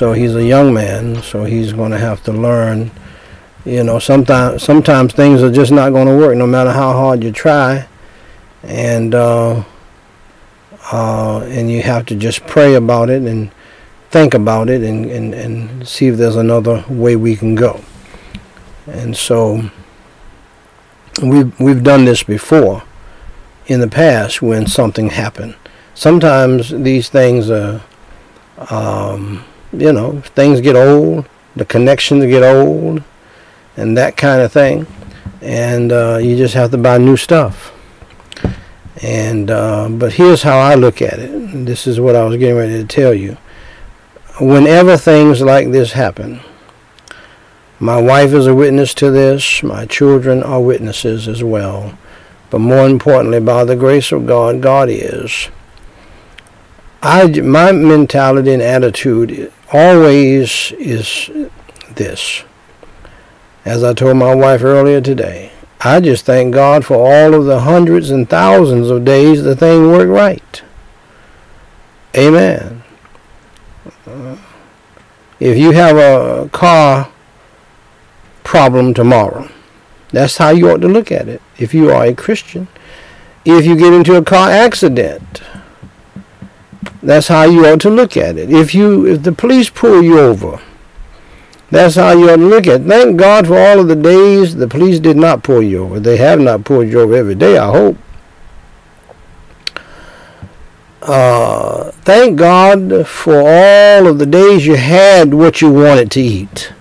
so he's a young man, so he's going to have to learn. You know, sometimes sometimes things are just not going to work, no matter how hard you try, and uh, uh, and you have to just pray about it and think about it and, and, and see if there's another way we can go. And so we've we've done this before in the past when something happened. Sometimes these things are, um, you know, things get old, the connections get old, and that kind of thing, and uh, you just have to buy new stuff. And uh, but here's how I look at it. This is what I was getting ready to tell you. Whenever things like this happen, my wife is a witness to this. My children are witnesses as well. But more importantly, by the grace of God, God is. I, my mentality and attitude always is this. As I told my wife earlier today, I just thank God for all of the hundreds and thousands of days the thing worked right. Amen. if you have a car problem tomorrow. That's how you ought to look at it if you are a Christian. If you get into a car accident, that's how you ought to look at it. If you if the police pull you over, that's how you ought to look at it. Thank God for all of the days the police did not pull you over. They have not pulled you over every day, I hope. Uh, thank God for all of the days you had what you wanted to eat.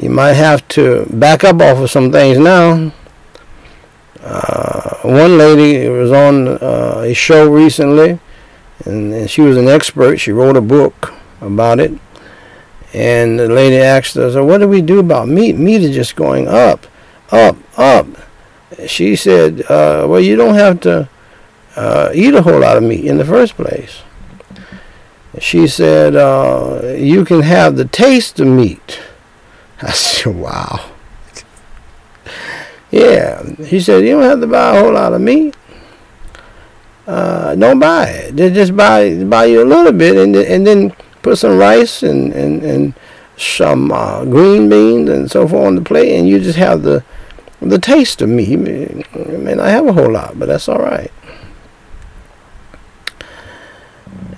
you might have to back up off of some things now. Uh, one lady was on uh, a show recently, and, and, she was an expert. She wrote a book about it. And the lady asked her, so what do we do about meat? Meat is just going up, up, up. She said, uh, well, you don't have to uh, eat a whole lot of meat in the first place. She said, uh, you can have the taste of meat I said, wow. Yeah. He said, you don't have to buy a whole lot of meat. Uh, don't buy it. Just buy buy you a little bit and and then put some rice and and and some uh, green beans and so forth on the plate, and you just have the the taste of meat. I may not have a whole lot, but that's all right.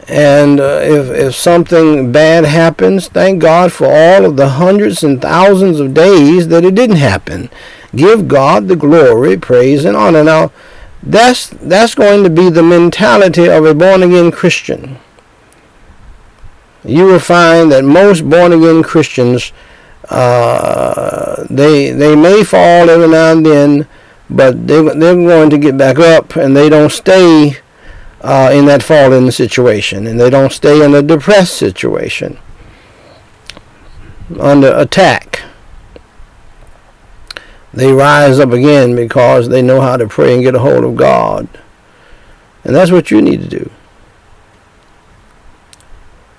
And uh, if, if something bad happens, thank God for all of the hundreds and thousands of days that it didn't happen. Give God the glory, praise, and honor. Now, that's, that's going to be the mentality of a born again Christian. You will find that most born again Christians, uh, they, they may fall every now and then, but they, they're going to get back up and they don't stay uh, in that fallen situation, and they don't stay in a depressed situation under attack. They rise up again because they know how to pray and get a hold of God. And that's what you need to do.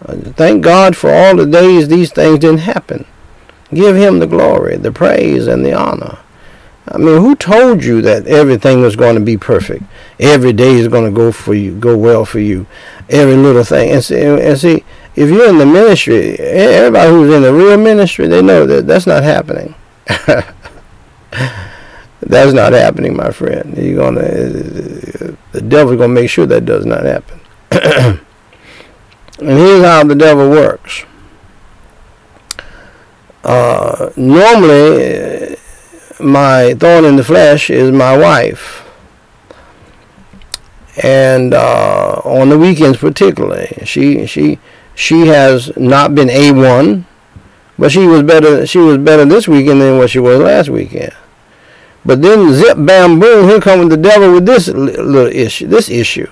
Uh, thank God for all the days these things didn't happen. Give him the glory, the praise, and the honor. I mean, who told you that everything was going to be perfect? Every day is going to go for you, go well for you. Every little thing. And see, and see, if you're in the ministry, everybody who's in the real ministry, they know that that's not happening. that's not happening, my friend. You're gonna, the devil's gonna make sure that does not happen. and here's how the devil works. Uh, normally, my thorn in the flesh is my wife. And uh, on the weekends particularly, she she she has not been a one, but she was better. She was better this weekend than what she was last weekend. But then zip bam boom, here comes the devil with this little issue. This issue.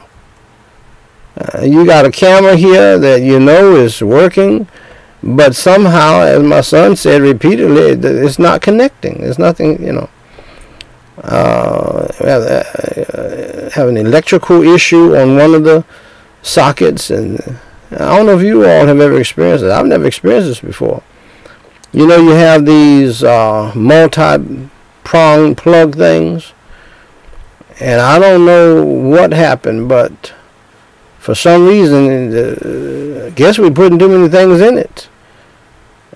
Uh, you got a camera here that you know is working but somehow, as my son said repeatedly, it's not connecting. There's nothing, you know. Uh, have an electrical issue on one of the sockets, and I don't know if you all have ever experienced it. I've never experienced this before. You know, you have these uh, multi-prong plug things, and I don't know what happened, but for some reason, I guess we're putting too many things in it.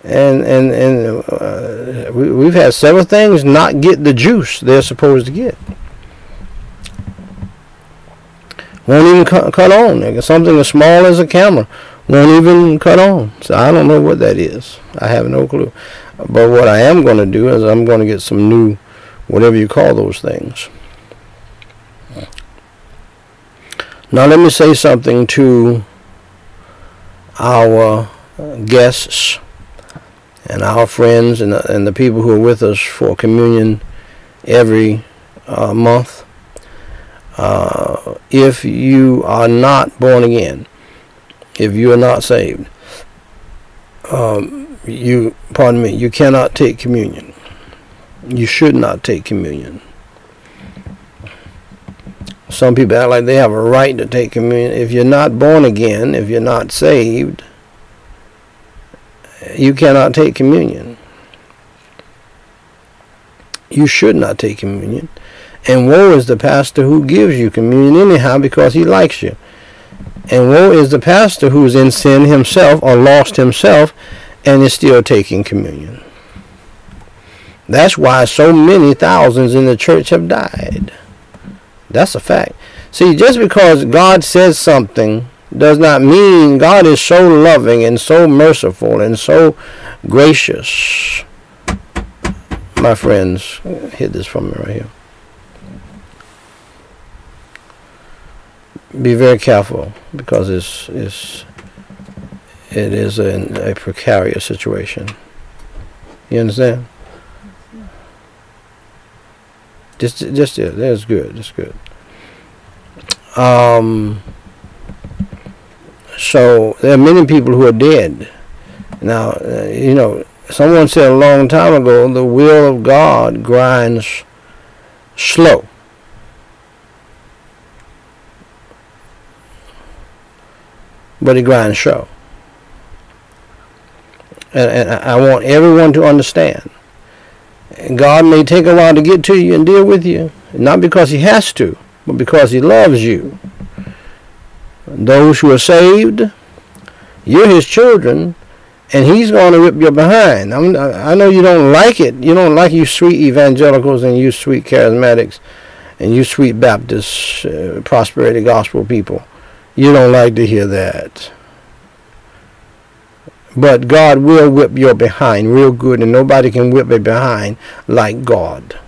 And and and uh, we, we've had several things not get the juice they're supposed to get. Won't even cut, cut on. Something as small as a camera won't even cut on. So I don't know what that is. I have no clue. But what I am going to do is I'm going to get some new, whatever you call those things. Now let me say something to our guests and our friends and the, and the people who are with us for communion every uh, month. Uh, if you are not born again, if you are not saved, um, you pardon me, you cannot take communion. You should not take communion. Some people act like they have a right to take communion. If you're not born again, if you're not saved, you cannot take communion. You should not take communion. And woe is the pastor who gives you communion anyhow because he likes you. And woe is the pastor who's in sin himself or lost himself and is still taking communion. That's why so many thousands in the church have died. That's a fact. See, just because God says something does not mean God is so loving and so merciful and so gracious. My friends, hit this from me right here. Be very careful because it's, it's it is a, a precarious situation. You understand? Just, just yeah, that's good. That's good. Um, so there are many people who are dead. Now, uh, you know, someone said a long time ago, the will of God grinds slow. But it grinds slow. And, and I want everyone to understand. God may take a while to get to you and deal with you, not because He has to, but because He loves you. Those who are saved, you're His children, and He's going to whip your behind. I'm, I know you don't like it. You don't like you sweet evangelicals and you sweet charismatics and you sweet Baptist uh, prosperity gospel people. You don't like to hear that. But God will whip your behind real good, and nobody can whip a behind like God.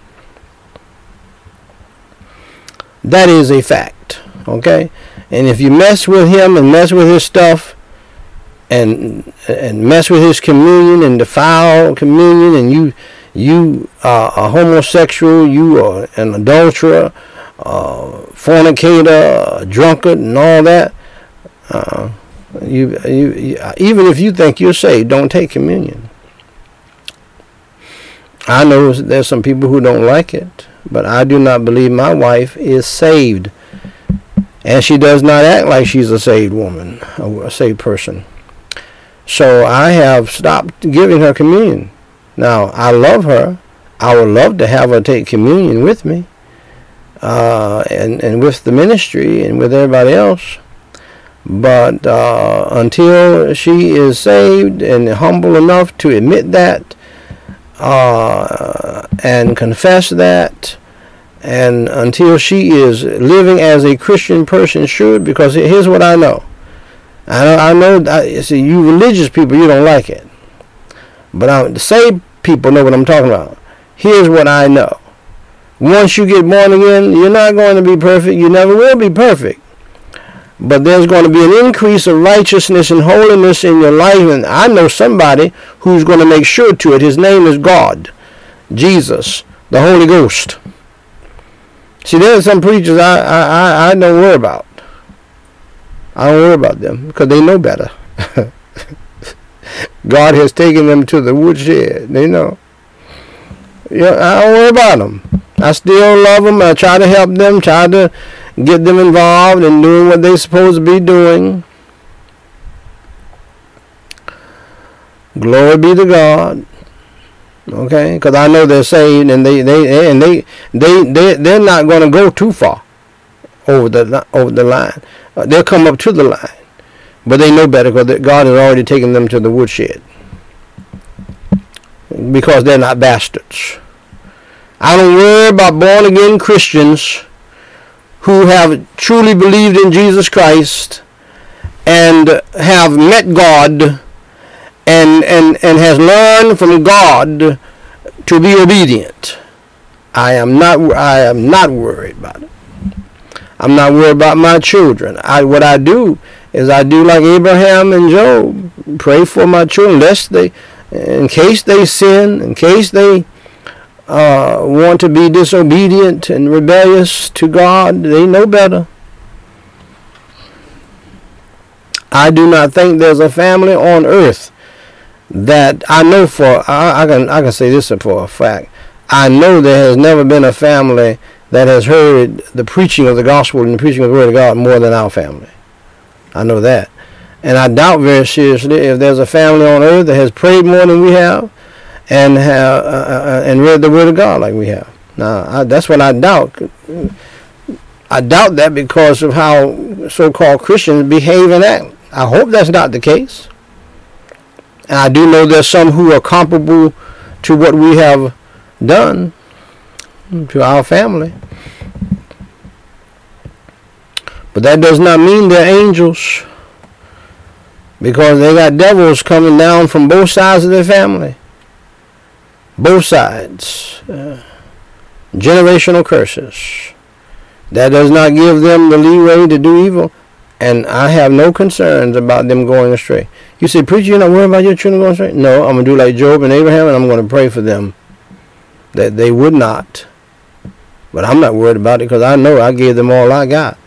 That is a fact. Okay? And if you mess with him and mess with his stuff and and mess with his communion and defile communion and you you are a homosexual, you are an adulterer, uh, fornicator, a drunkard, and all that. Uh, you, you, even if you think you're saved, don't take communion. I know there's some people who don't like it, but I do not believe my wife is saved. And she does not act like she's a saved woman, a saved person. So I have stopped giving her communion. Now, I love her. I would love to have her take communion with me uh, and, and with the ministry and with everybody else. But uh, until she is saved and humble enough to admit that uh, and confess that, and until she is living as a Christian person should, because here's what I know. I, know, I, see, you religious people, you don't like it. But I, the saved people know what I'm talking about. Here's what I know. Once you get born again, you're not going to be perfect. You never will be perfect. But there's going to be an increase of righteousness and holiness in your life. And I know somebody who's going to make sure to it. His name is God, Jesus, the Holy Ghost. See, there are some preachers I, I, I don't worry about. I don't worry about them because they know better. God has taken them to the woodshed. They know. Yeah, I don't worry about them. I still love them. I try to help them, try to get them involved in doing what they're supposed to be doing. Glory be to God. Okay, because I know they're saved, and they they and they they they they're not going to go too far. over the over the line. Uh, they'll come up to the line, but they know better because God has already taken them to the woodshed because they're not bastards. I don't worry about born again Christians who have truly believed in Jesus Christ and have met God and, and, and has learned from God to be obedient. I am not I am not worried about it. I'm not worried about my children. I what I do is I do like Abraham and Job. Pray for my children lest they in case they sin, in case they uh, want to be disobedient and rebellious to God, they know better. I do not think there's a family on earth that I know for I, I, can I can say this for a fact. I know there has never been a family that has heard the preaching of the gospel and the preaching of the word of God more than our family. I know that. And I doubt very seriously if there's a family on earth that has prayed more than we have and have uh, uh, uh, and read the word of God like we have. Now, I, that's what I doubt. I doubt that because of how so-called Christians behave and act. I hope that's not the case. And I do know there's some who are comparable to what we have done to our family. But that does not mean they're angels. Because they got devils coming down from both sides of their family. Both sides. Uh, generational curses. That does not give them the leeway to do evil. And I have no concerns about them going astray. You say, Preacher, you're not worried about your children going astray? No, I'm going to do like Job and Abraham, and I'm going to pray for them that they would not. But I'm not worried about it because I know I gave them all I got.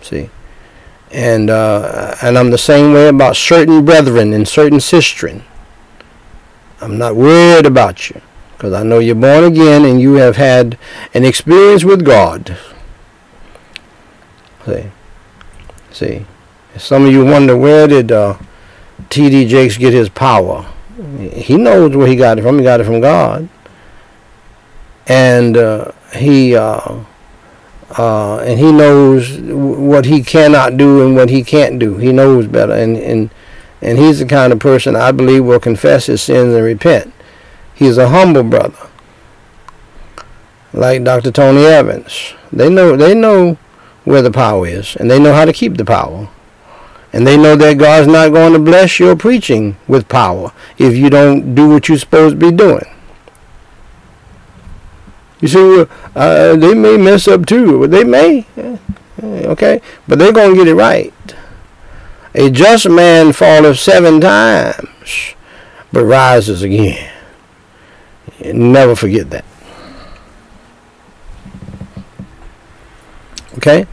See? And, uh, and I'm the same way about certain brethren and certain sistren. I'm not worried about you because I know you're born again and you have had an experience with God. See, see, some of you wonder where did uh, T.D. Jakes get his power? He knows where he got it from. He got it from God, and uh, he uh, uh and he knows what he cannot do and what he can't do. He knows better, and and and he's the kind of person I believe will confess his sins and repent. He's a humble brother, like Dr. Tony Evans. They know they know where the power is, and they know how to keep the power. And they know that God's not going to bless your preaching with power if you don't do what you're supposed to be doing. You see, uh, they may mess up too. They may, okay, but they're going to get it right. A just man falleth seven times, but rises again. Never forget that. Okay?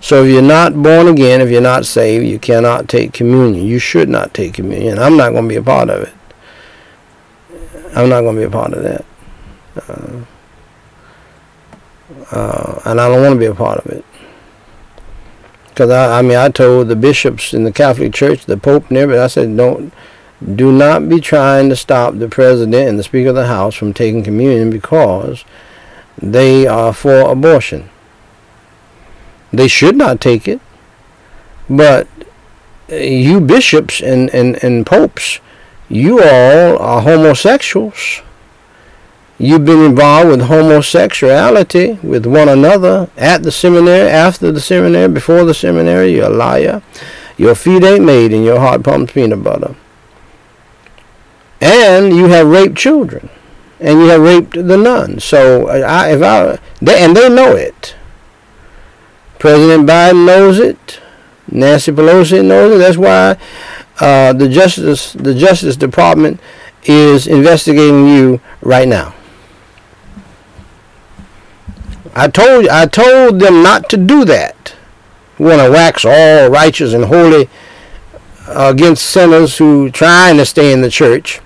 So if you're not born again, if you're not saved, you cannot take communion. You should not take communion. I'm not going to be a part of it. I'm not going to be a part of that. Uh, uh, and I don't want to be a part of it. Because I, I mean, I told the bishops in the Catholic Church, the Pope and everybody, I said, don't, do not be trying to stop the President and the Speaker of the House from taking communion because they are for abortion. They should not take it. But you bishops and, and, and popes, you all are homosexuals. You've been involved with homosexuality with one another at the seminary, after the seminary, before the seminary. You're a liar. Your feet ain't made and your heart pumps peanut butter. And you have raped children. And you have raped the nuns. So I, if I, they, and they know it. President Biden knows it. Nancy Pelosi knows it. That's why uh, the Justice the Justice Department is investigating you right now. I told I told them not to do that. Want to wax all righteous and holy against sinners who trying to stay in the church.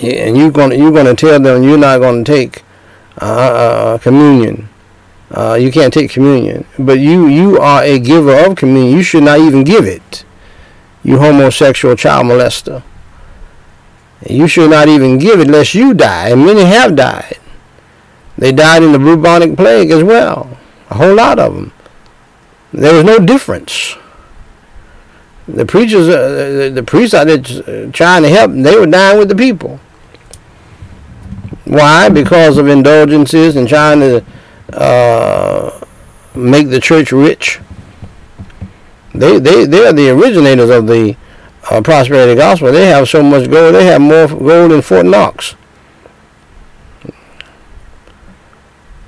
And you're going you're to tell them you're not going to take uh, uh, communion uh, you can't take communion. But you, you are a giver of communion. You should not even give it. You homosexual child molester. You should not even give it lest you die. And many have died. They died in the bubonic plague as well. A whole lot of them. There was no difference. The preachers, uh, the, the priests out there trying to help, they were dying with the people. Why? Because of indulgences and trying to uh, make the church rich. They, they, they are the originators of the uh, prosperity gospel. They have so much gold. They have more gold than Fort Knox.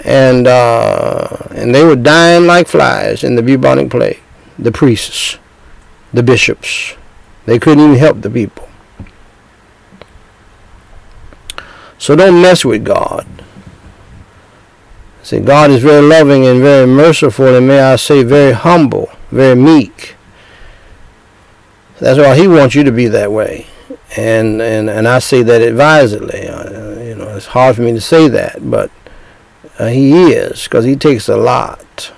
And uh, and they were dying like flies in the bubonic plague. The priests, the bishops, they couldn't even help the people. So don't mess with God. See, God is very loving and very merciful, and may I say, very humble, very meek. That's why He wants you to be that way, and and and I say that advisedly. Uh, you know, it's hard for me to say that, but uh, He is because He takes a lot.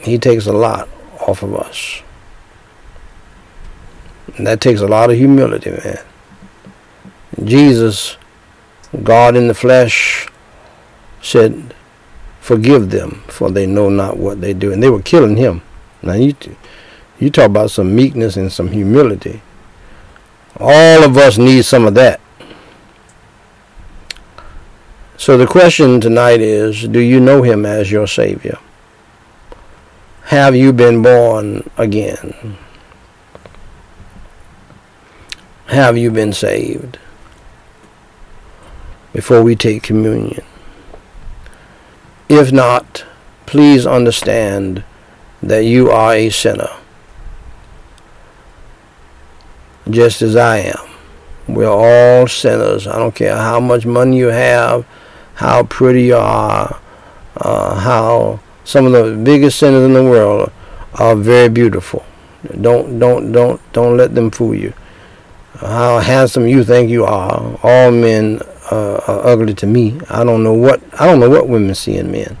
He takes a lot off of us. And that takes a lot of humility, man. Jesus, God in the flesh, said, Forgive them, for they know not what they do. And they were killing him. Now, you, you talk about some meekness and some humility. All of us need some of that. So the question tonight is Do you know him as your Savior? Have you been born again? Have you been saved? Before we take communion. If not, please understand that you are a sinner, just as I am. We're all sinners. I don't care how much money you have, how pretty you are, uh, how some of the biggest sinners in the world are very beautiful. Don't don't don't don't let them fool you. How handsome you think you are. All men uh, are ugly to me. I don't know what I don't know what women see in men,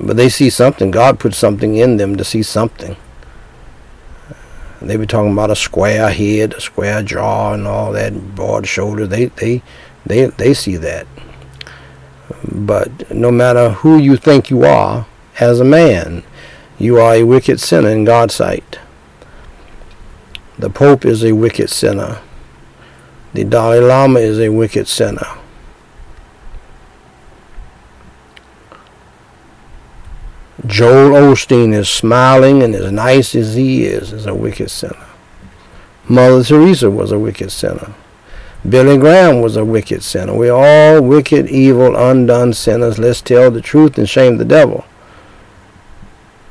but they see something. God put something in them to see something. They be talking about a square head, a square jaw, and all that, broad shoulders. They they they they see that. But no matter who you think you are as a man, you are a wicked sinner in God's sight. The Pope is a wicked sinner. The Dalai Lama is a wicked sinner. Joel Osteen is smiling and as nice as he is, is a wicked sinner. Mother Teresa was a wicked sinner. Billy Graham was a wicked sinner. We're all wicked, evil, undone sinners. Let's tell the truth and shame the devil.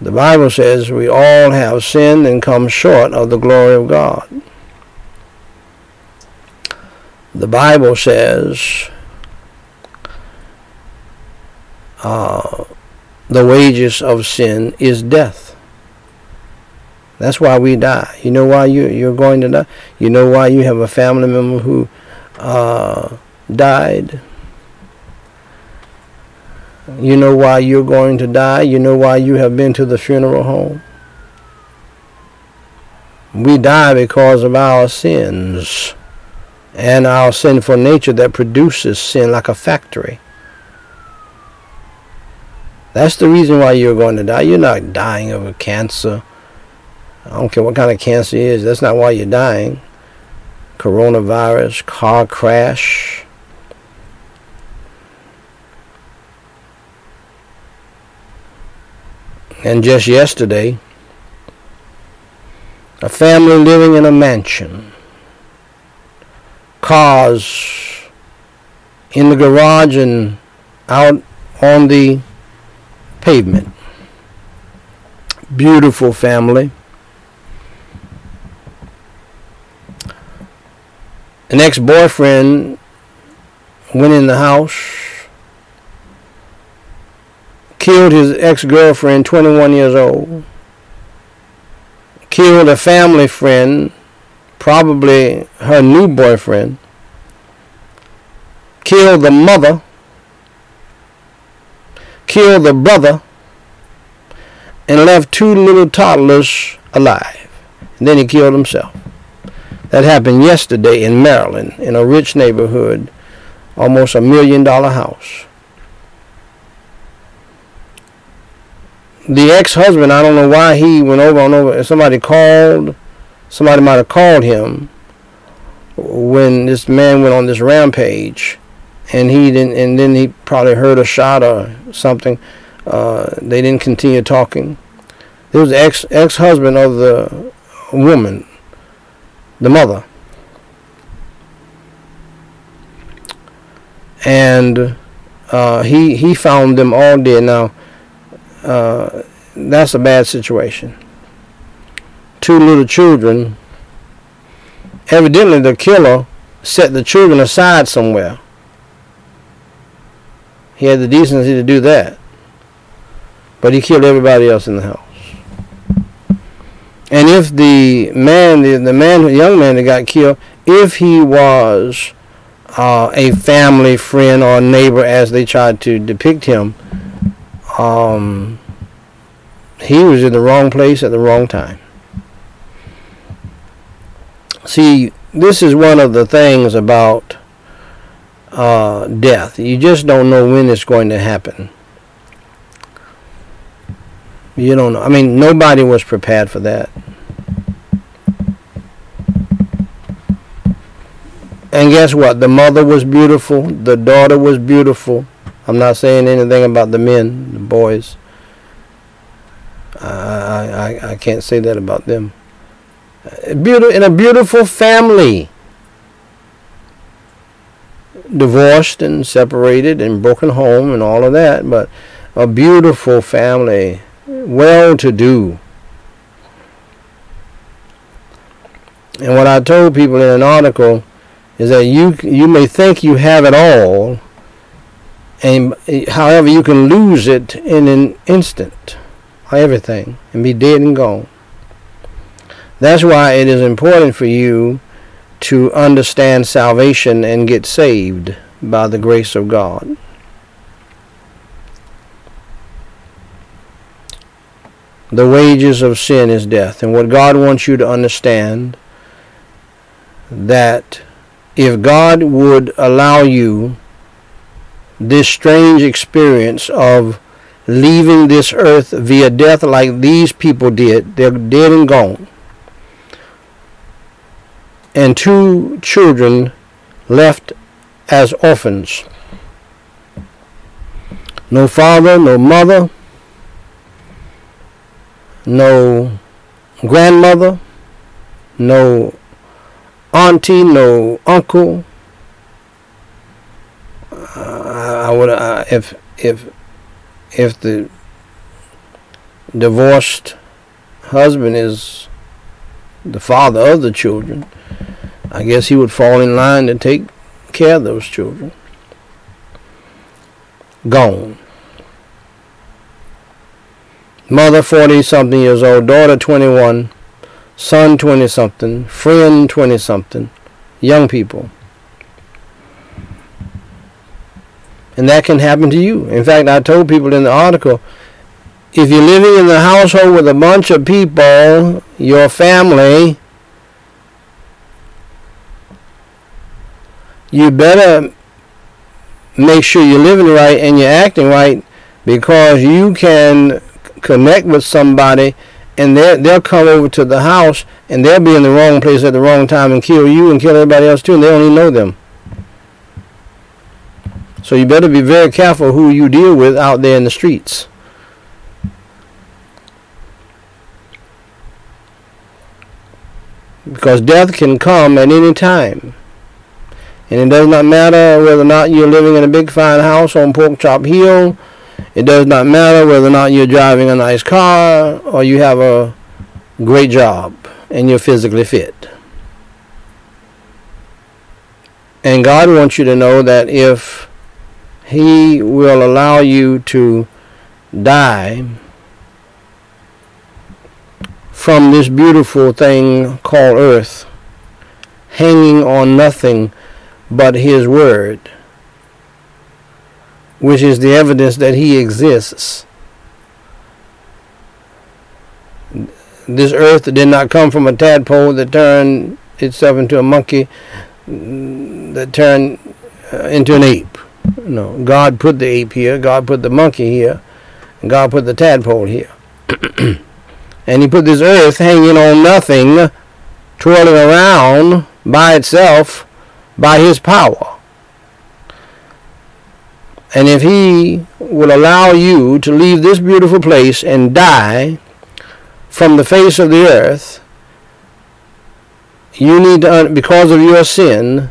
The Bible says we all have sinned and come short of the glory of God. The Bible says uh, the wages of sin is death. That's why we die. You know why you, you're going to die? You know why you have a family member who uh, died? You know why you're going to die? You know why you have been to the funeral home? We die because of our sins and our sinful nature that produces sin like a factory. That's the reason why you're going to die. You're not dying of a cancer. I don't care what kind of cancer it is. That's not why you're dying. Coronavirus, car crash. And just yesterday, a family living in a mansion cars in the garage and out on the pavement. Beautiful family. An ex-boyfriend went in the house, killed his ex-girlfriend, 21 years old, killed a family friend probably her new boyfriend, killed the mother, killed the brother, and left two little toddlers alive. And then he killed himself. That happened yesterday in Maryland, in a rich neighborhood almost a million dollar house. The ex-husband, I don't know why he went over and over. Somebody called, somebody might have called him when this man went on this rampage, and he didn't, and then he probably heard a shot or something. Uh, they didn't continue talking. It was ex ex husband of the woman, the mother, and uh, he he found them all dead. Now, uh, that's a bad situation. Two little children Evidently, the killer set the children aside somewhere. He had the decency to do that. But he killed everybody else in the house. And if the man, the, the man, the young man that got killed, if he was uh, a family friend or neighbor, as they tried to depict him, um, he was in the wrong place at the wrong time. See, this is one of the things about uh, death. You just don't know when it's going to happen. You don't know. I mean, nobody was prepared for that. And guess what? The mother was beautiful. The daughter was beautiful. I'm not saying anything about the men, the boys. I, I, I can't say that about them Beautiful, in a beautiful family. Divorced and separated and broken home and all of that, but a beautiful family, well to do. And what I told people in an article is that you you may think you have it all, and however you can lose it in an instant, everything, and be dead and gone. That's why it is important for you to understand salvation and get saved by the grace of God. The wages of sin is death. And what God wants you to understand that if God would allow you this strange experience of leaving this earth via death like these people did, they're dead and gone and two children left as orphans. No father, no mother, no grandmother, no auntie, no uncle. Uh, I would uh, if if if the divorced husband is the father of the children, I guess he would fall in line to take care of those children. Gone. Mother 40 something years old, daughter 21, son 20 something, friend 20 something, young people. And that can happen to you. In fact, I told people in the article if you're living in the household with a bunch of people, your family, you better make sure you're living right and you're acting right because you can connect with somebody and they'll come over to the house and they'll be in the wrong place at the wrong time and kill you and kill everybody else too and they don't even know them. So you better be very careful who you deal with out there in the streets. Because death can come at any time. And it does not matter whether or not you're living in a big fine house on Pork Chop Hill. It does not matter whether or not you're driving a nice car or you have a great job and you're physically fit. And God wants you to know that if He will allow you to die from this beautiful thing called earth, hanging on nothing but His Word, which is the evidence that He exists. This earth did not come from a tadpole that turned itself into a monkey, that turned uh, into an ape. No, God put the ape here. God put the monkey here. And God put the tadpole here. and he put this earth hanging on nothing, twirling around by itself by his power. And if he will allow you to leave this beautiful place and die from the face of the earth, you need to, because of your sin,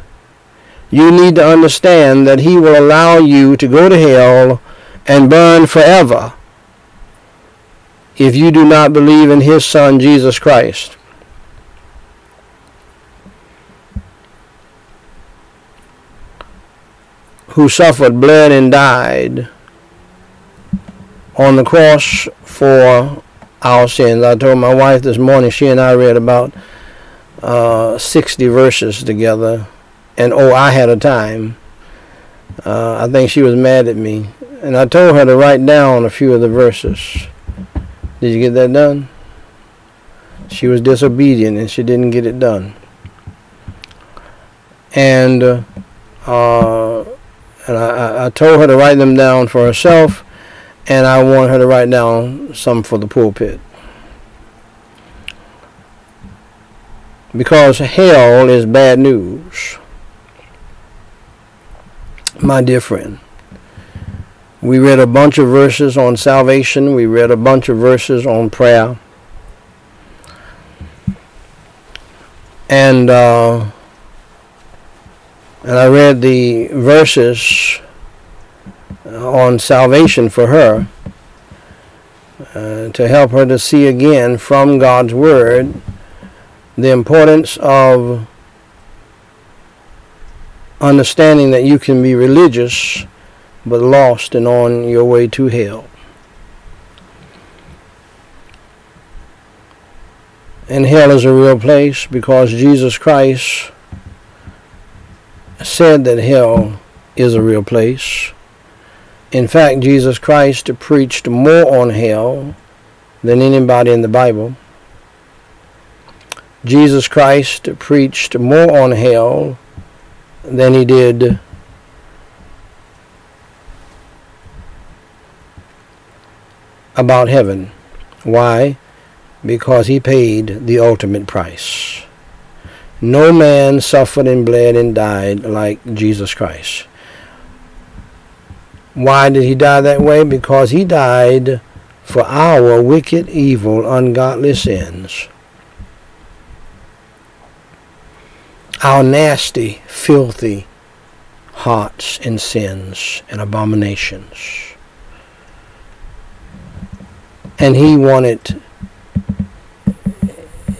you need to understand that he will allow you to go to hell and burn forever if you do not believe in his son Jesus Christ. Who suffered, bled, and died on the cross for our sins. I told my wife this morning, she and I read about uh, 60 verses together, and oh, I had a time. Uh, I think she was mad at me, and I told her to write down a few of the verses. Did you get that done? She was disobedient and she didn't get it done. And uh, uh and I, I told her to write them down for herself, and I want her to write down some for the pulpit. Because hell is bad news, my dear friend. We read a bunch of verses on salvation. We read a bunch of verses on prayer. And uh, and I read the verses on salvation for her uh, to help her to see again from God's Word the importance of understanding that you can be religious but lost and on your way to hell. And hell is a real place because Jesus Christ said that hell is a real place. In fact, Jesus Christ preached more on hell than anybody in the Bible. Jesus Christ preached more on hell than he did about heaven. Why? Because he paid the ultimate price. No man suffered and bled and died like Jesus Christ. Why did he die that way? Because he died for our wicked, evil, ungodly sins. Our nasty, filthy hearts and sins and abominations. And he wanted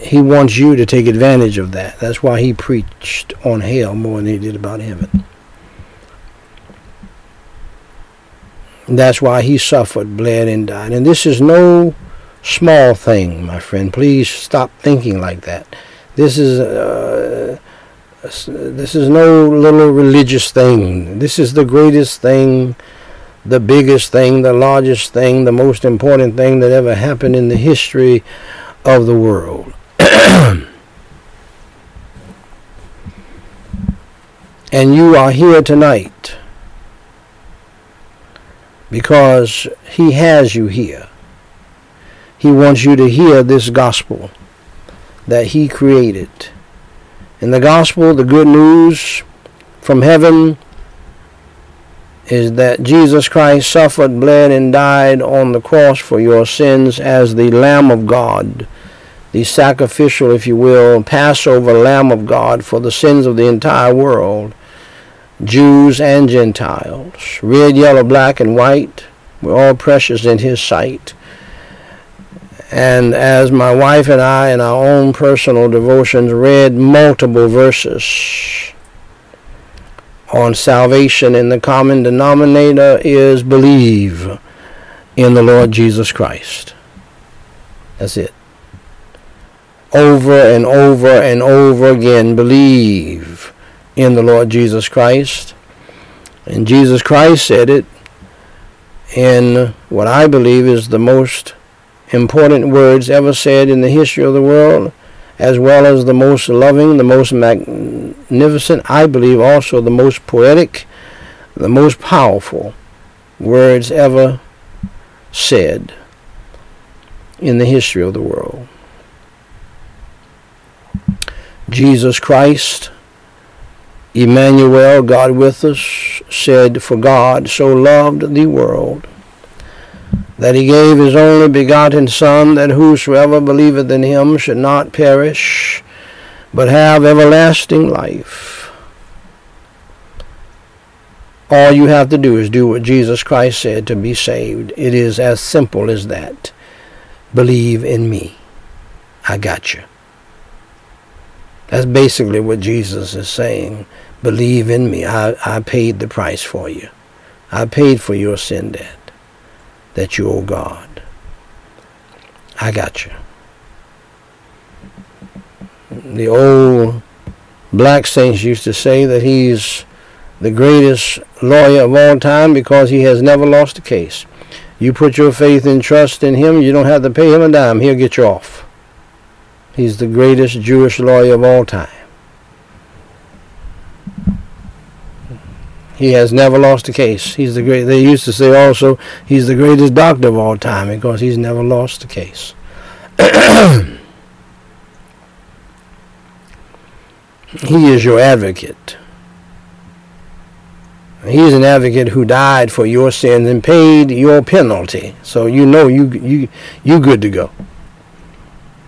he wants you to take advantage of that. That's why he preached on hell more than he did about heaven. That's why he suffered, bled, and died. And this is no small thing, my friend. Please stop thinking like that. This is uh, this is no little religious thing. This is the greatest thing, the biggest thing, the largest thing, the most important thing that ever happened in the history of the world. and you are here tonight because He has you here. He wants you to hear this gospel that He created. In the gospel, the good news from heaven is that Jesus Christ suffered, bled, and died on the cross for your sins as the Lamb of God the sacrificial, if you will, Passover Lamb of God for the sins of the entire world, Jews and Gentiles, red, yellow, black, and white, we're all precious in His sight. And as my wife and I, in our own personal devotions, read multiple verses on salvation, and the common denominator is believe in the Lord Jesus Christ. That's it over and over and over again believe in the Lord Jesus Christ. And Jesus Christ said it in what I believe is the most important words ever said in the history of the world, as well as the most loving, the most magnificent, I believe also the most poetic the most powerful words ever said in the history of the world. Jesus Christ, Emmanuel, God with us, said, For God so loved the world that he gave his only begotten Son, that whosoever believeth in him should not perish, but have everlasting life. All you have to do is do what Jesus Christ said to be saved. It is as simple as that. Believe in me. I got you. That's basically what Jesus is saying. Believe in me. I, I paid the price for you. I paid for your sin debt that you owe God. I got you. The old black saints used to say that he's the greatest lawyer of all time because he has never lost a case. You put your faith and trust in him, you don't have to pay him a dime. He'll get you off. He's the greatest Jewish lawyer of all time. He has never lost a case. He's the great. They used to say also he's the greatest doctor of all time because he's never lost a case. he is your advocate. He's an advocate who died for your sins and paid your penalty. So you know you you you good to go.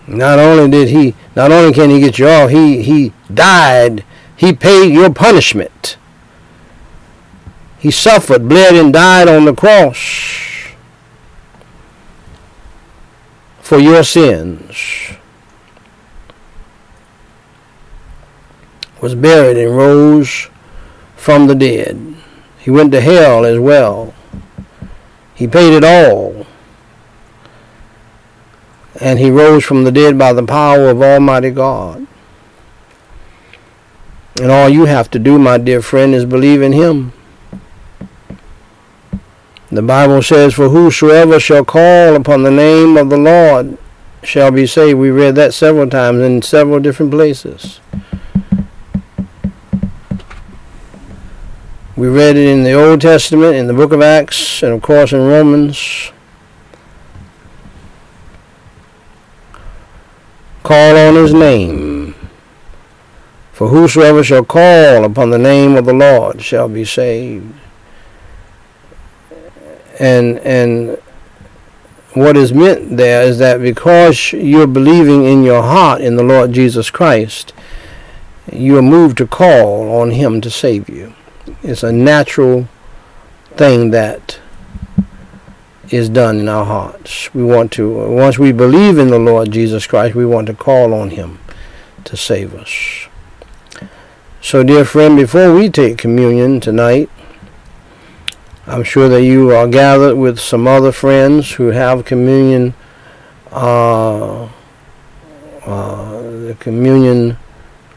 Not only did he, not only can he get you off, he, he died. He paid your punishment. He suffered, bled, and died on the cross for your sins. Was buried and rose from the dead. He went to hell as well. He paid it all and he rose from the dead by the power of Almighty God. And all you have to do, my dear friend, is believe in him. The Bible says, For whosoever shall call upon the name of the Lord shall be saved. We read that several times in several different places. We read it in the Old Testament, in the book of Acts, and of course in Romans. Call on his name. For whosoever shall call upon the name of the Lord shall be saved. And and what is meant there is that because you're believing in your heart in the Lord Jesus Christ, you are moved to call on him to save you. It's a natural thing that is done in our hearts. We want to, once we believe in the Lord Jesus Christ, we want to call on Him to save us. So, dear friend, before we take communion tonight, I'm sure that you are gathered with some other friends who have communion, uh, uh, the communion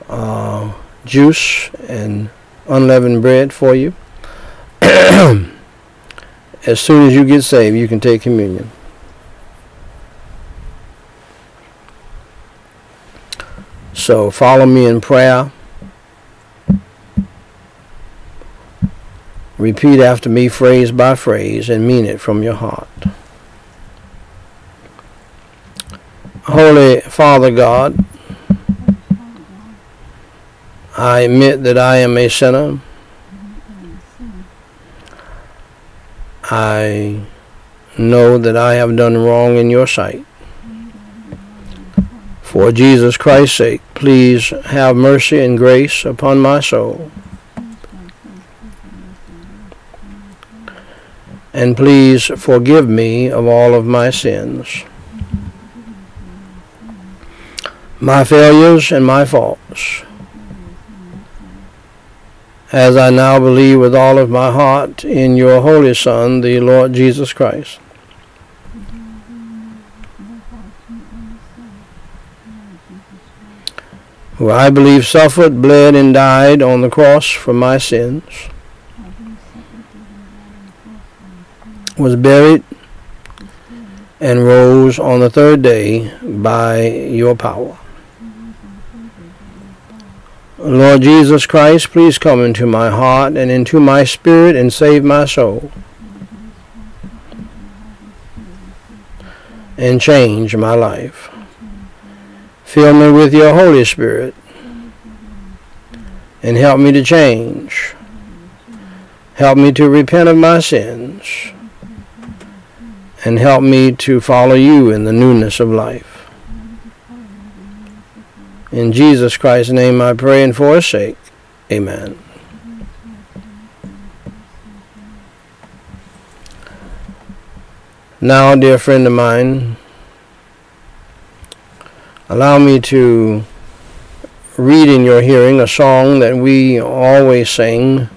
uh, juice and unleavened bread for you. as soon as you get saved, you can take communion. So follow me in prayer. Repeat after me phrase by phrase and mean it from your heart. Holy Father God, I admit that I am a sinner I know that I have done wrong in your sight. For Jesus Christ's sake, please have mercy and grace upon my soul. And please forgive me of all of my sins, my failures and my faults as I now believe with all of my heart in your Holy Son, the Lord Jesus Christ. Who I believe suffered, bled, and died on the cross for my sins, was buried, and rose on the third day by your power. Lord Jesus Christ, please come into my heart and into my spirit and save my soul. And change my life. Fill me with your Holy Spirit and help me to change. Help me to repent of my sins and help me to follow you in the newness of life. In Jesus Christ's name I pray and for his sake. Amen. Now, dear friend of mine, allow me to read in your hearing a song that we always sing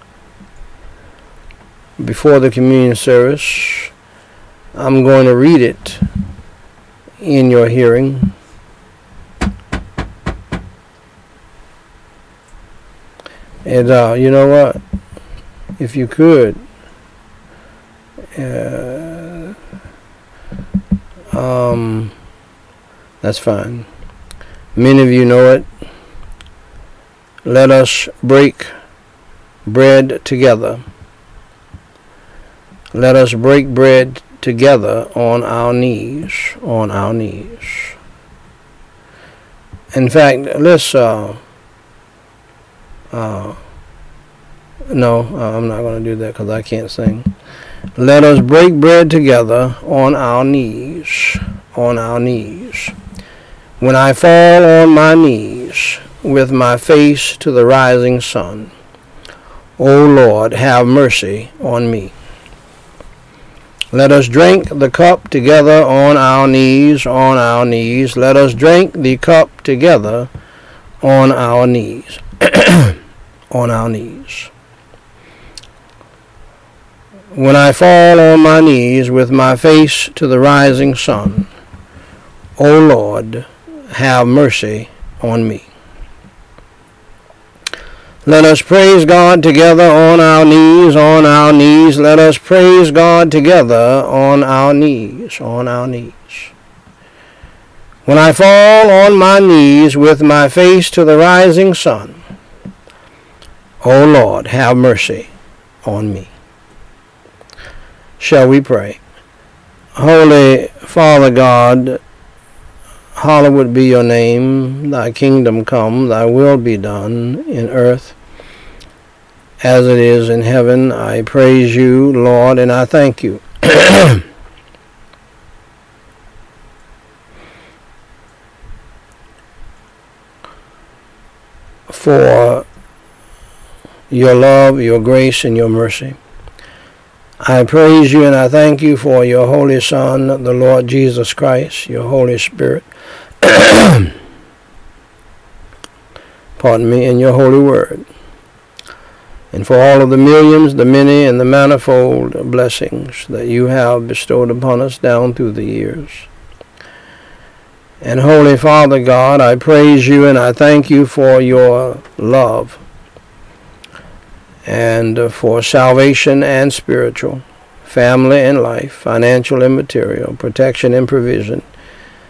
before the communion service. I'm going to read it in your hearing. And uh, you know what? If you could, uh, um, that's fine. Many of you know it. Let us break bread together. Let us break bread together on our knees, on our knees. In fact, let's uh, uh, no, uh, I'm not going to do that because I can't sing. Let us break bread together on our knees, on our knees. When I fall on my knees with my face to the rising sun, O Lord, have mercy on me. Let us drink the cup together on our knees, on our knees. Let us drink the cup together on our knees. on our knees. When I fall on my knees with my face to the rising sun, O Lord, have mercy on me. Let us praise God together on our knees, on our knees. Let us praise God together on our knees, on our knees. When I fall on my knees with my face to the rising sun, O Lord, have mercy on me. Shall we pray? Holy Father God, hallowed be your name, thy kingdom come, thy will be done in earth as it is in heaven. I praise you, Lord, and I thank you. for your love, your grace, and your mercy. I praise you and I thank you for your Holy Son, the Lord Jesus Christ, your Holy Spirit. Pardon me, and your Holy Word. And for all of the millions, the many, and the manifold blessings that you have bestowed upon us down through the years. And Holy Father God, I praise you and I thank you for your love and uh, for salvation and spiritual, family and life, financial and material, protection and provision,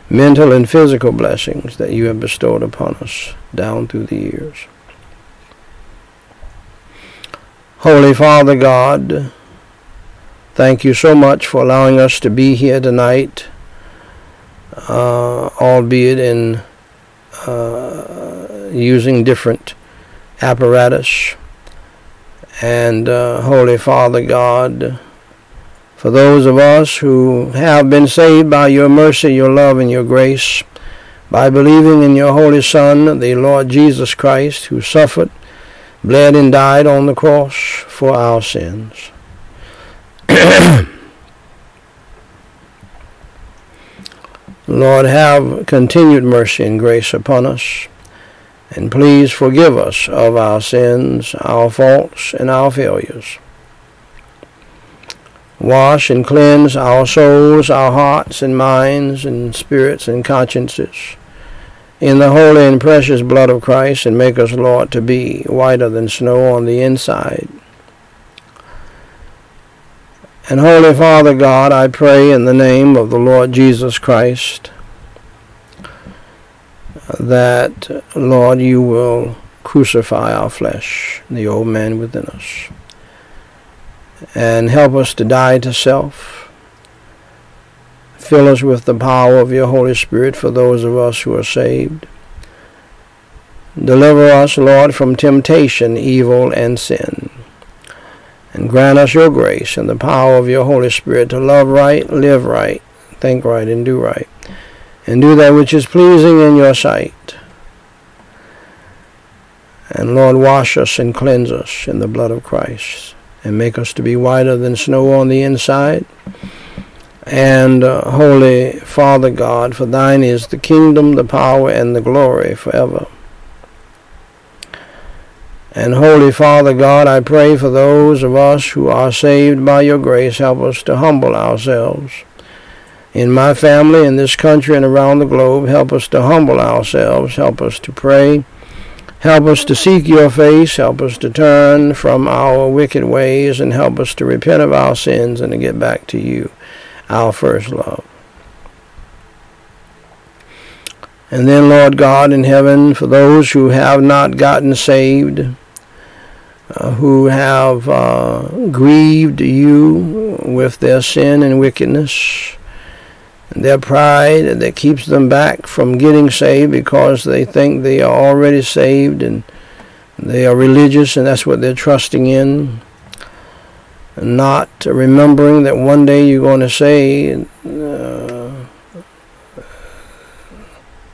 mental and physical blessings that you have bestowed upon us down through the years. Holy Father God, thank you so much for allowing us to be here tonight, uh, albeit in uh, using different apparatus and uh, Holy Father God, for those of us who have been saved by your mercy, your love, and your grace, by believing in your Holy Son, the Lord Jesus Christ, who suffered, bled, and died on the cross for our sins. Lord, have continued mercy and grace upon us. And please forgive us of our sins, our faults, and our failures. Wash and cleanse our souls, our hearts and minds and spirits and consciences in the holy and precious blood of Christ and make us, Lord, to be whiter than snow on the inside. And Holy Father God, I pray in the name of the Lord Jesus Christ that, Lord, you will crucify our flesh, the old man within us, and help us to die to self. Fill us with the power of your Holy Spirit for those of us who are saved. Deliver us, Lord, from temptation, evil, and sin. And grant us your grace and the power of your Holy Spirit to love right, live right, think right, and do right. And do that which is pleasing in your sight. And Lord, wash us and cleanse us in the blood of Christ. And make us to be whiter than snow on the inside. And uh, Holy Father God, for thine is the kingdom, the power, and the glory forever. And Holy Father God, I pray for those of us who are saved by your grace, help us to humble ourselves. In my family, in this country, and around the globe, help us to humble ourselves, help us to pray, help us to seek your face, help us to turn from our wicked ways, and help us to repent of our sins and to get back to you, our first love. And then, Lord God in heaven, for those who have not gotten saved, uh, who have uh, grieved you with their sin and wickedness, their pride that keeps them back from getting saved because they think they are already saved and they are religious and that's what they're trusting in. Not remembering that one day you're going to say, uh,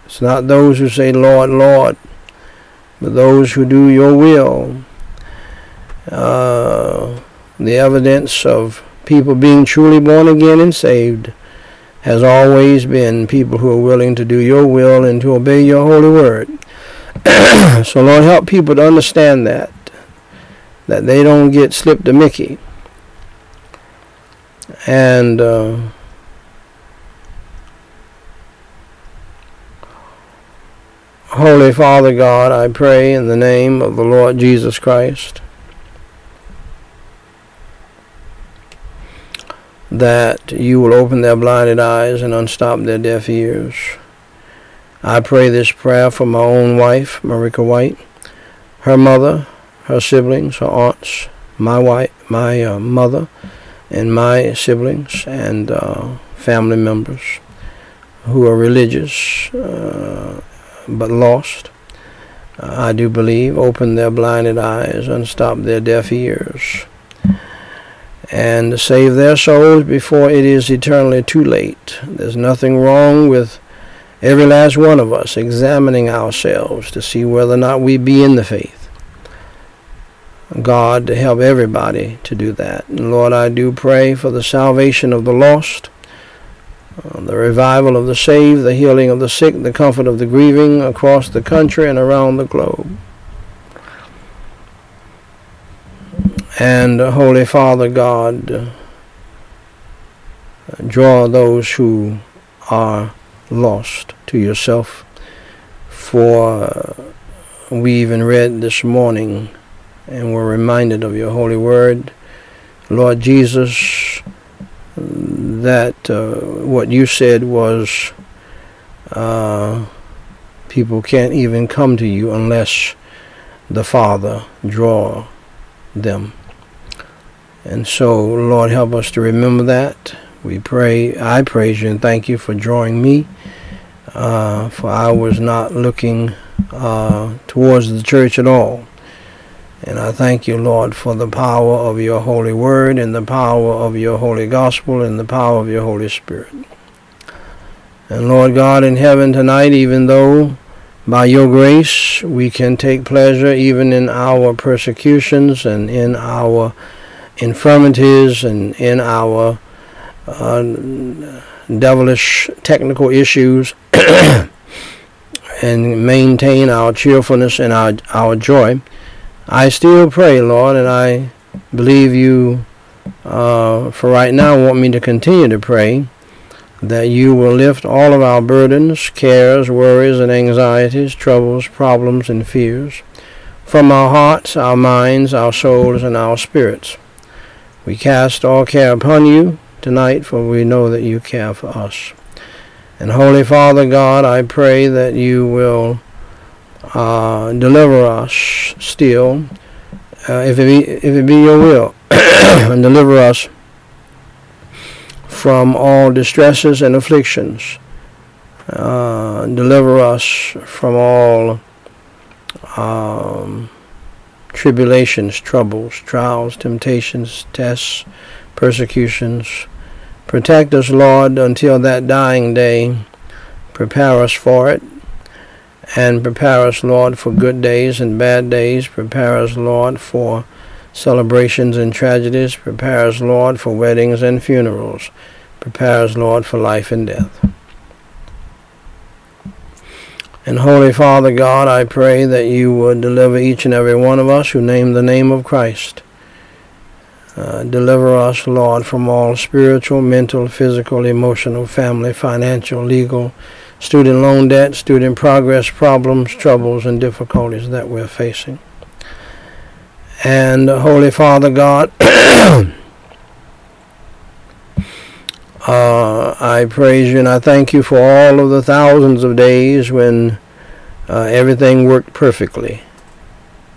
it's not those who say, Lord, Lord, but those who do your will. Uh, the evidence of people being truly born again and saved has always been people who are willing to do your will and to obey your holy word. so Lord, help people to understand that, that they don't get slipped a Mickey. And uh, Holy Father God, I pray in the name of the Lord Jesus Christ that you will open their blinded eyes and unstop their deaf ears. I pray this prayer for my own wife, Marika White, her mother, her siblings, her aunts, my wife, my uh, mother, and my siblings and uh, family members who are religious uh, but lost. I do believe open their blinded eyes, unstop their deaf ears and to save their souls before it is eternally too late. There's nothing wrong with every last one of us examining ourselves to see whether or not we be in the faith. God to help everybody to do that. And Lord, I do pray for the salvation of the lost, uh, the revival of the saved, the healing of the sick, the comfort of the grieving across the country and around the globe. And Holy Father God, draw those who are lost to yourself. For we even read this morning and were reminded of your holy word, Lord Jesus, that uh, what you said was uh, people can't even come to you unless the Father draw them. And so, Lord, help us to remember that. We pray, I praise you and thank you for drawing me, uh, for I was not looking uh, towards the church at all. And I thank you, Lord, for the power of your holy word and the power of your holy gospel and the power of your Holy Spirit. And Lord God in heaven tonight, even though by your grace we can take pleasure even in our persecutions and in our infirmities and in our uh, devilish technical issues and maintain our cheerfulness and our, our joy. I still pray, Lord, and I believe you uh, for right now want me to continue to pray that you will lift all of our burdens, cares, worries, and anxieties, troubles, problems, and fears from our hearts, our minds, our souls, and our spirits. We cast all care upon you tonight, for we know that you care for us. And Holy Father God, I pray that you will uh, deliver us still, uh, if, it be, if it be your will, and deliver us from all distresses and afflictions. Uh, deliver us from all um, tribulations, troubles, trials, temptations, tests, persecutions. Protect us, Lord, until that dying day. Prepare us for it. And prepare us, Lord, for good days and bad days. Prepare us, Lord, for celebrations and tragedies. Prepare us, Lord, for weddings and funerals. Prepare us, Lord, for life and death. And Holy Father God, I pray that you would deliver each and every one of us who name the name of Christ. Uh, deliver us, Lord, from all spiritual, mental, physical, emotional, family, financial, legal, student loan debt, student progress problems, troubles, and difficulties that we're facing. And Holy Father God, Uh, I praise you and I thank you for all of the thousands of days when uh, everything worked perfectly.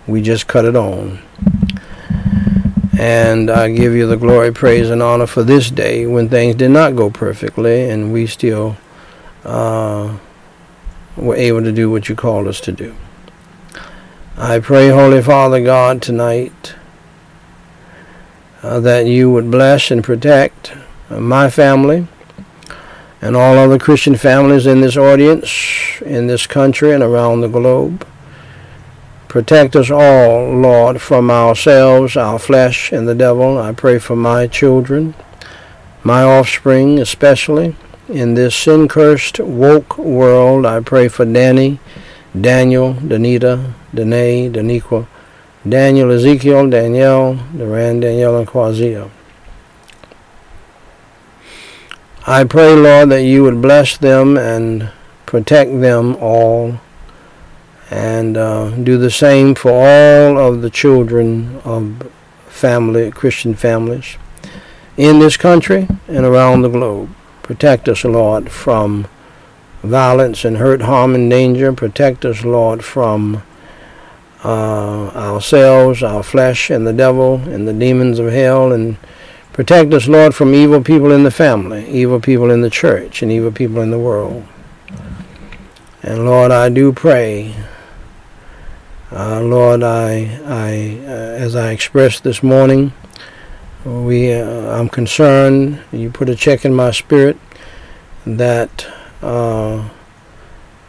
We just cut it on. And I give you the glory, praise, and honor for this day when things did not go perfectly and we still uh, were able to do what you called us to do. I pray, Holy Father God, tonight uh, that you would bless and protect my family, and all other Christian families in this audience, in this country, and around the globe. Protect us all, Lord, from ourselves, our flesh, and the devil. I pray for my children, my offspring especially. In this sin cursed, woke world, I pray for Danny, Daniel, Danita, Danae, Daniqua, Daniel, Ezekiel, Danielle, Duran, Danielle, and Quazia. I pray, Lord, that you would bless them and protect them all and uh, do the same for all of the children of family, Christian families in this country and around the globe. Protect us, Lord, from violence and hurt, harm, and danger. Protect us, Lord, from uh, ourselves, our flesh, and the devil, and the demons of hell, and Protect us, Lord, from evil people in the family, evil people in the church, and evil people in the world. And Lord, I do pray, uh, Lord, I, I, uh, as I expressed this morning, we, uh, I'm concerned. You put a check in my spirit that uh,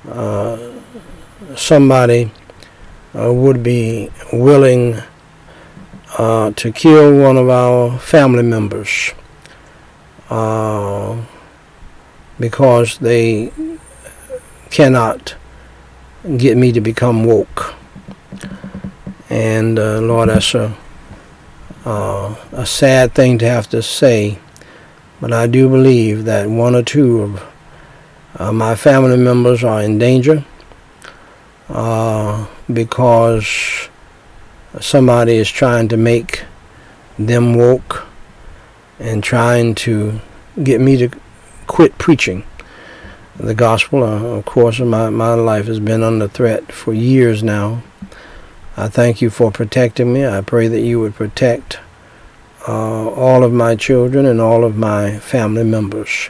uh, somebody uh, would be willing uh, to kill one of our family members uh, because they cannot get me to become woke. And uh, Lord, that's a, uh, a sad thing to have to say, but I do believe that one or two of uh, my family members are in danger uh, because somebody is trying to make them woke and trying to get me to quit preaching the gospel. Uh, of course, my, my life has been under threat for years now. I thank you for protecting me. I pray that you would protect uh, all of my children and all of my family members.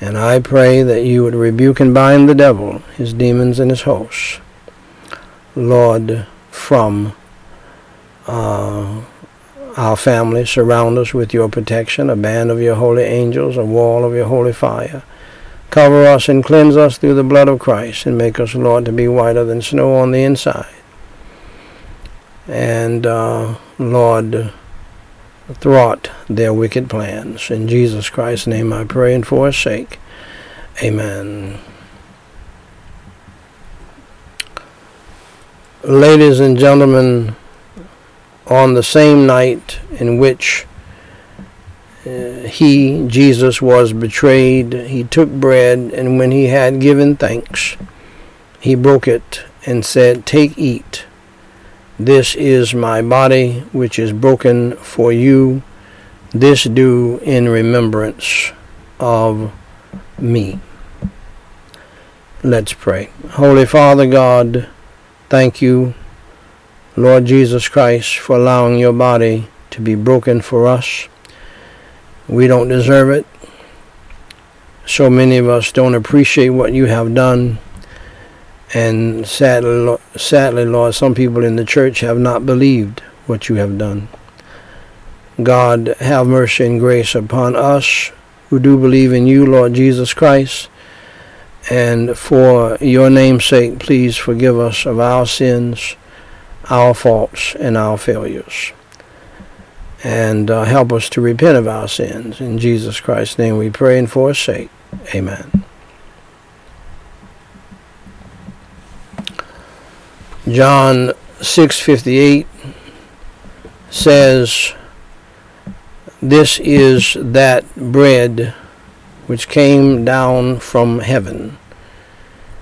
And I pray that you would rebuke and bind the devil, his demons, and his hosts. Lord, from uh, our family, surround us with your protection, a band of your holy angels, a wall of your holy fire. Cover us and cleanse us through the blood of Christ, and make us, Lord, to be whiter than snow on the inside. And, uh, Lord, thwart their wicked plans. In Jesus Christ's name I pray and for his sake. Amen. Ladies and gentlemen, on the same night in which uh, he, Jesus, was betrayed, he took bread, and when he had given thanks, he broke it and said, Take, eat. This is my body, which is broken for you. This do in remembrance of me. Let's pray. Holy Father God, thank you, Lord Jesus Christ, for allowing your body to be broken for us. We don't deserve it. So many of us don't appreciate what you have done. And sadly, sadly, Lord, some people in the church have not believed what you have done. God, have mercy and grace upon us who do believe in you, Lord Jesus Christ. And for your name's sake, please forgive us of our sins, our faults, and our failures. And uh, help us to repent of our sins. In Jesus Christ's name we pray and for his sake. Amen. John 6:58 says this is that bread which came down from heaven,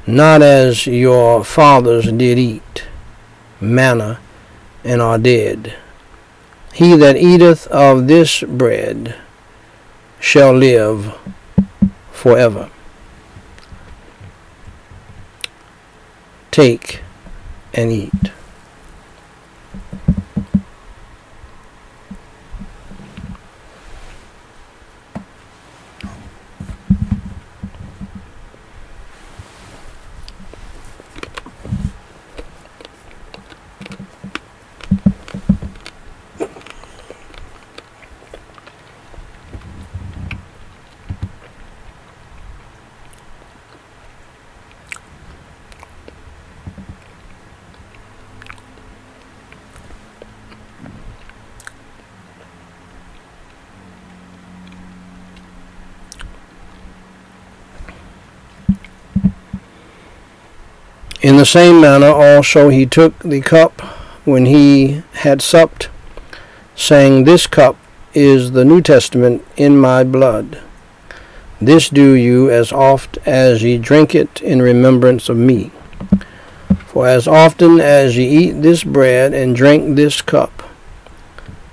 not as your fathers did eat manna and are dead. He that eateth of this bread shall live forever. Take and eat. In the same manner also he took the cup when he had supped, saying, This cup is the New Testament in my blood. This do you as oft as ye drink it in remembrance of me. For as often as ye eat this bread and drink this cup,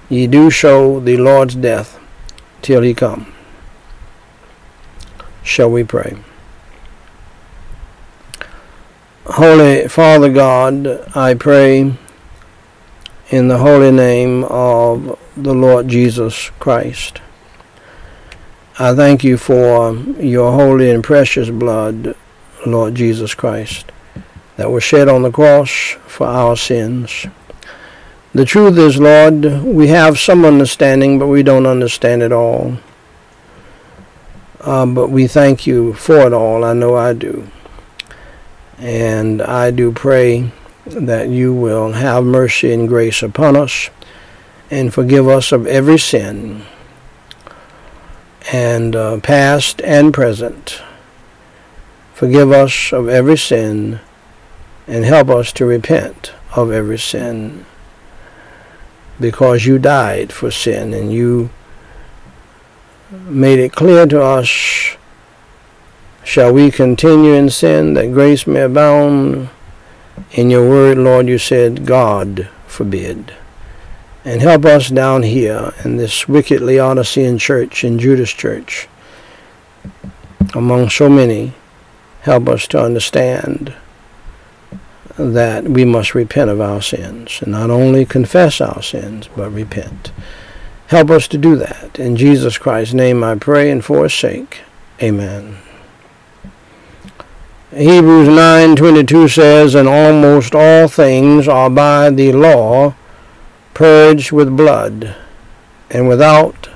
ye do show the Lord's death till he come. Shall we pray? Holy Father God, I pray in the holy name of the Lord Jesus Christ. I thank you for your holy and precious blood, Lord Jesus Christ, that was shed on the cross for our sins. The truth is, Lord, we have some understanding, but we don't understand it all. Uh, but we thank you for it all. I know I do. And I do pray that you will have mercy and grace upon us and forgive us of every sin, and uh, past and present. Forgive us of every sin and help us to repent of every sin because you died for sin and you made it clear to us Shall we continue in sin that grace may abound? In your word, Lord, you said, God forbid. And help us down here in this wicked Laodicean church, in Judas Church, among so many, help us to understand that we must repent of our sins, and not only confess our sins, but repent. Help us to do that. In Jesus Christ's name I pray, and for his sake, amen. Hebrews 9:22 says, "And almost all things are by the law purged with blood, and without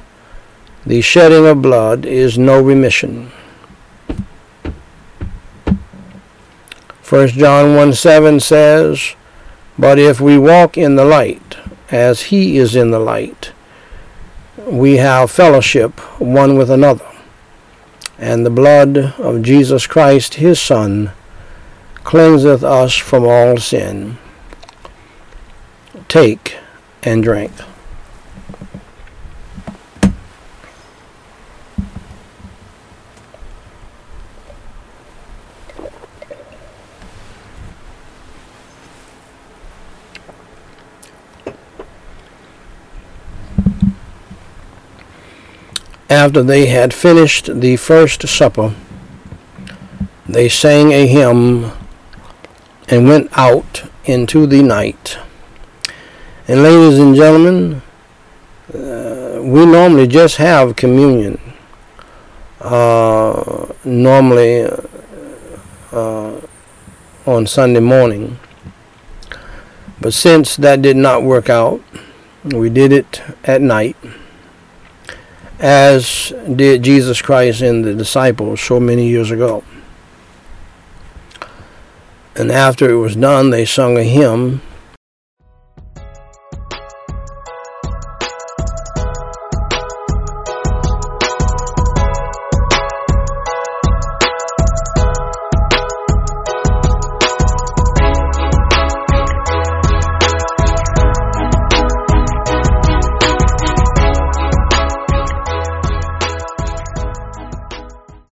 the shedding of blood is no remission." 1 John 1 7 says, But if we walk in the light, as he is in the light, we have fellowship one with another and the blood of Jesus Christ his Son cleanseth us from all sin. Take and drink. After they had finished the first supper, they sang a hymn and went out into the night. And ladies and gentlemen, uh, we normally just have communion. Uh, normally uh, on Sunday morning. But since that did not work out, we did it at night, as did Jesus Christ and the disciples so many years ago. And after it was done, they sung a hymn